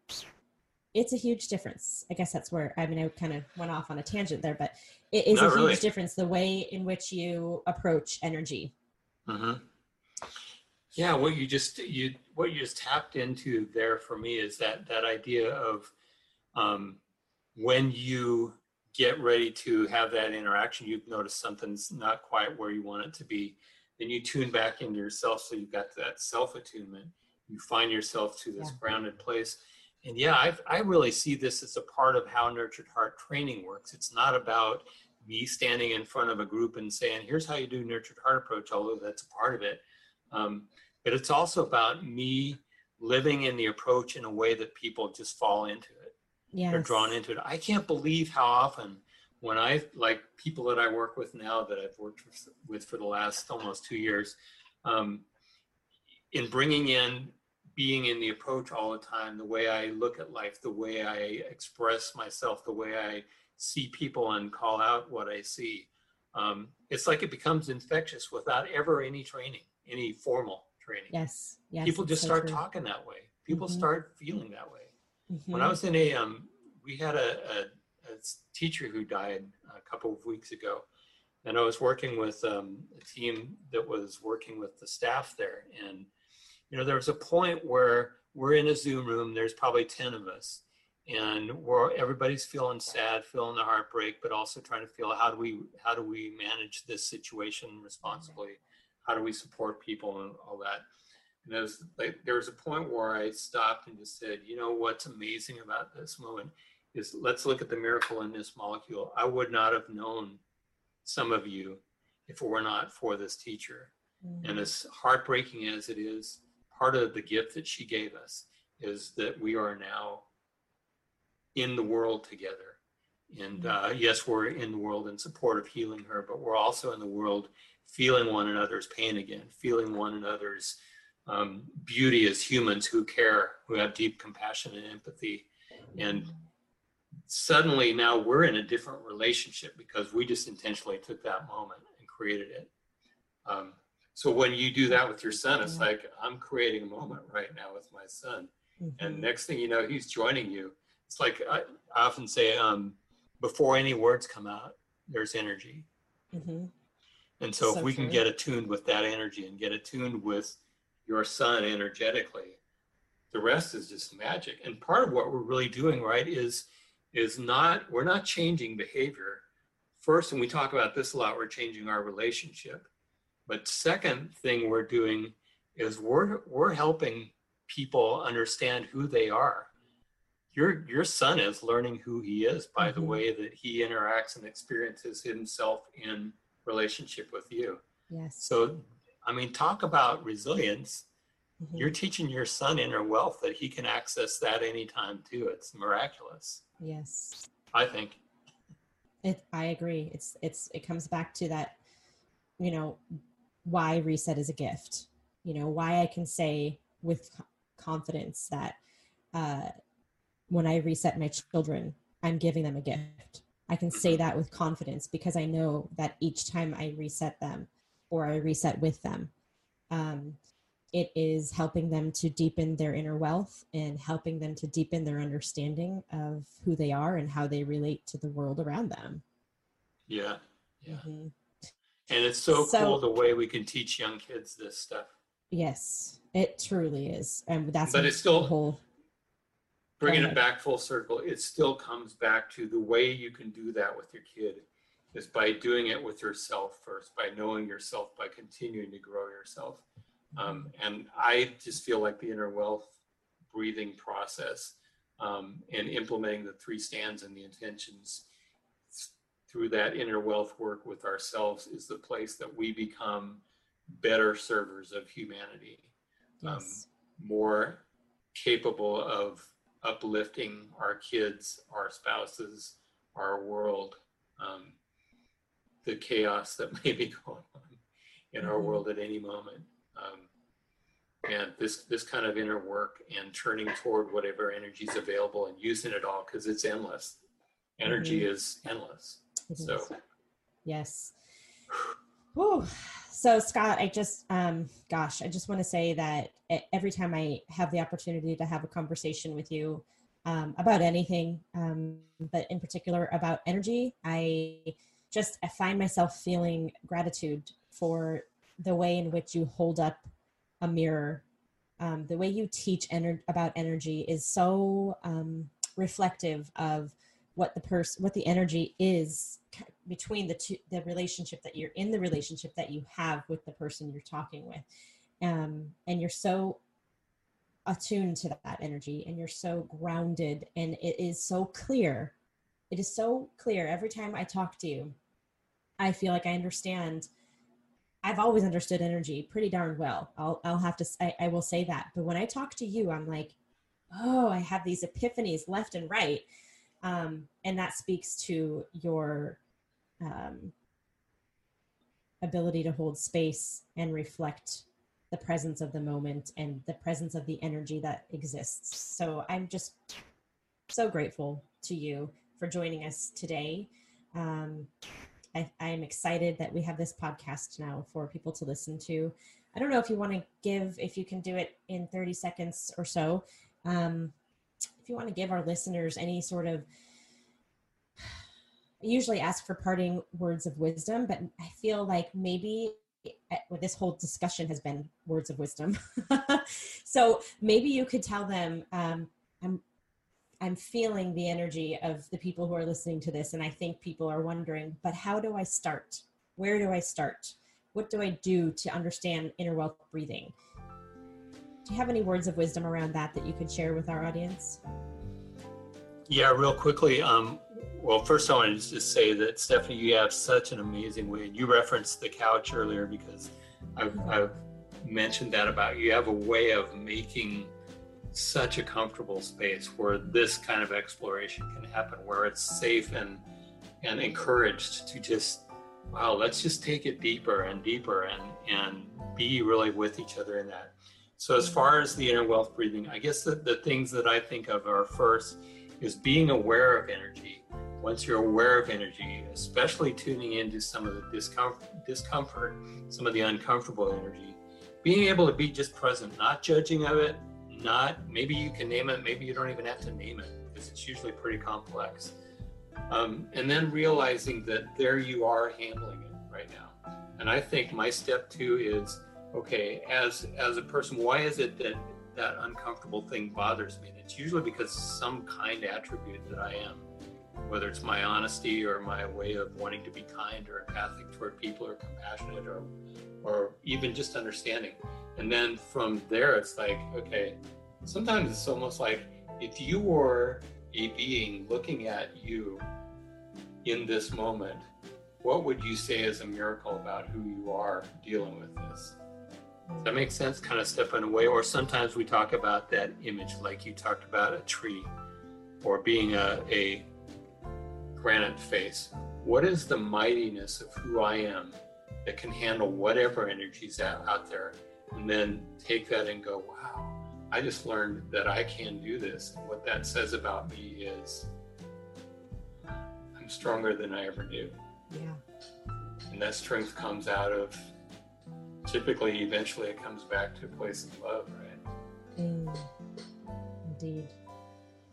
it's a huge difference. I guess that's where I mean I kind of went off on a tangent there, but it is Not a huge difference the way in which you approach energy. Mm-hmm. Yeah, what you just you what you just tapped into there for me is that that idea of um, when you get ready to have that interaction, you've noticed something's not quite where you want it to be. Then you tune back into yourself, so you've got that self attunement. You find yourself to this yeah. grounded place. And yeah, i I really see this as a part of how Nurtured Heart training works. It's not about me standing in front of a group and saying, here's how you do Nurtured Heart approach, although that's a part of it. Um, but it's also about me living in the approach in a way that people just fall into it. Yes. They're drawn into it. I can't believe how often when I like people that I work with now that I've worked with for the last almost two years, um, in bringing in being in the approach all the time, the way I look at life, the way I express myself, the way I see people and call out what I see. Um, it's like it becomes infectious without ever any training, any formal training. Yes. Yes. People just so start true. talking that way. People mm-hmm. start feeling that way. Mm-hmm. When I was in a, um, we had a, a, a, teacher who died a couple of weeks ago, and I was working with um, a team that was working with the staff there. And, you know, there was a point where we're in a Zoom room, there's probably 10 of us, and we're, everybody's feeling sad, feeling the heartbreak, but also trying to feel how do we, how do we manage this situation responsibly? how do we support people and all that And I was like, there was a point where I stopped and just said, you know what's amazing about this moment is let's look at the miracle in this molecule. I would not have known some of you if it were not for this teacher. Mm-hmm. And as heartbreaking as it is, part of the gift that she gave us is that we are now in the world together. And mm-hmm. uh, yes, we're in the world in support of healing her, but we're also in the world feeling one another's pain again, feeling one another's um, beauty as humans who care, who have deep compassion and empathy. And suddenly now we're in a different relationship because we just intentionally took that moment and created it. Um, so when you do that with your son, it's like I'm creating a moment right now with my son, mm-hmm. and next thing you know, he's joining you. It's like I, I often say, um, before any words come out, there's energy. Mm-hmm. And so, so, if we true. can get attuned with that energy and get attuned with your son energetically, the rest is just magic. And part of what we're really doing, right, is is not we're not changing behavior. First, and we talk about this a lot, we're changing our relationship. But second thing we're doing is we're we're helping people understand who they are. Your your son is learning who he is by mm-hmm. the way that he interacts and experiences himself in relationship with you. Yes. So I mean talk about resilience. Mm-hmm. You're teaching your son inner wealth that he can access that anytime too. It's miraculous. Yes. I think. It, I agree. It's it's it comes back to that, you know, why reset is a gift. You know why i can say with confidence that uh, when i reset my children i'm giving them a gift. I can say that with confidence because i know that each time i reset them or i reset with them um, it is helping them to deepen their inner wealth and helping them to deepen their understanding of who they are and how they relate to the world around them. Yeah. Yeah. Mm-hmm. And it's so, so, cool the way we can teach young kids this stuff. Yes, it truly is, and that's but it's still whole. Bringing it back full circle, it still comes back to the way you can do that with your kid is by doing it with yourself first, by knowing yourself, by continuing to grow yourself. Um, and I just feel like the inner wealth breathing process um, and implementing the three stands and the intentions through that inner wealth work with ourselves is the place that we become better servers of humanity, um, yes. um, more capable of uplifting our kids, our spouses, our world, um, the chaos that (laughs) may be going on in mm-hmm. our world at any moment. Um, and this this kind of inner work and turning toward whatever energy is available and using it all because it's endless. Energy mm-hmm. is endless. It so. Is. Yes. Whew. So Scott, I just, um, gosh, I just want to say that every time I have the opportunity to have a conversation with you um, about anything, um, but in particular about energy, I just I find myself feeling gratitude for the way in which you hold up a mirror. Um, the way you teach ener- about energy is so um, reflective of what the person what the energy is between the two the relationship that you're in the relationship that you have with the person you're talking with. Um, and you're so attuned to that energy and you're so grounded and it is so clear. It is so clear. Every time i talk to you i feel like i understand. I've always understood energy pretty darn well. I'll, I'll have to I, I will say that. But when i talk to you i'm like oh i have these epiphanies left and right um, and that speaks to your um, ability to hold space and reflect the presence of the moment and the presence of the energy that exists. So I'm just so grateful to you for joining us today. Um, I, am excited that we have this podcast now for people to listen to. I don't know if you want to give, if you can do it in 30 seconds or so, um, if you want to give our listeners any sort of I (sighs) usually ask for parting words of wisdom, but I feel like maybe eh, well, this whole discussion has been words of wisdom. (laughs) so maybe you could tell them, um, I'm, I'm feeling the energy of the people who are listening to this, and I think people are wondering, but how do I start? Where do I start? What do I do to understand inner wealth breathing? Do you have any words of wisdom around that that you could share with our audience? Yeah, real quickly. Um, well, first I want to just say that Stephanie, you have such an amazing way. You referenced the couch earlier because I've, I've mentioned that about you. You have a way of making such a comfortable space where this kind of exploration can happen, where it's safe and and encouraged to just wow, let's just take it deeper and deeper and and be really with each other in that. So as far as the inner wealth breathing, I guess the, the things that I think of are first is being aware of energy. Once you're aware of energy, especially tuning into some of the discomfort, discomfort, some of the uncomfortable energy, being able to be just present, not judging of it, not maybe you can name it, maybe you don't even have to name it because it's usually pretty complex. Um, and then realizing that there you are handling it right now. And I think my step two is okay, as as a person, why is it that that uncomfortable thing bothers me? And it's usually because some kind attribute that I am, whether it's my honesty or my way of wanting to be kind or empathic toward people or compassionate or or even just understanding. And then from there, it's like, okay, sometimes it's almost like if you were a being looking at you in this moment, what would you say is a miracle about who you are dealing with this? Does that make sense? Kind of stepping away. Or sometimes we talk about that image, like you talked about a tree or being a, a granite face. What is the mightiness of who I am that can handle whatever energy's out, out there? And then take that and go, wow, I just learned that I can do this. And what that says about me is I'm stronger than I ever knew. Yeah. And that strength comes out of typically, eventually, it comes back to a place of love, right? Mm, indeed.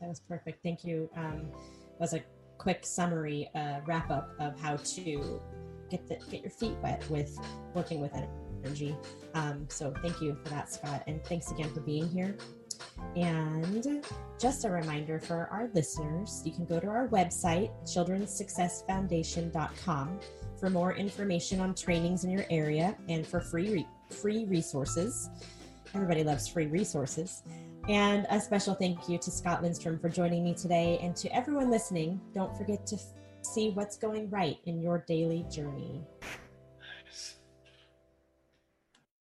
That was perfect. Thank you. Um, was a quick summary, uh, wrap up of how to get the, get your feet wet with working with energy. Um, so thank you for that, Scott, and thanks again for being here. And just a reminder for our listeners, you can go to our website, childrenssuccessfoundation.com, for more information on trainings in your area and for free re- free resources. Everybody loves free resources. And a special thank you to Scott Lindstrom for joining me today. And to everyone listening, don't forget to f- see what's going right in your daily journey.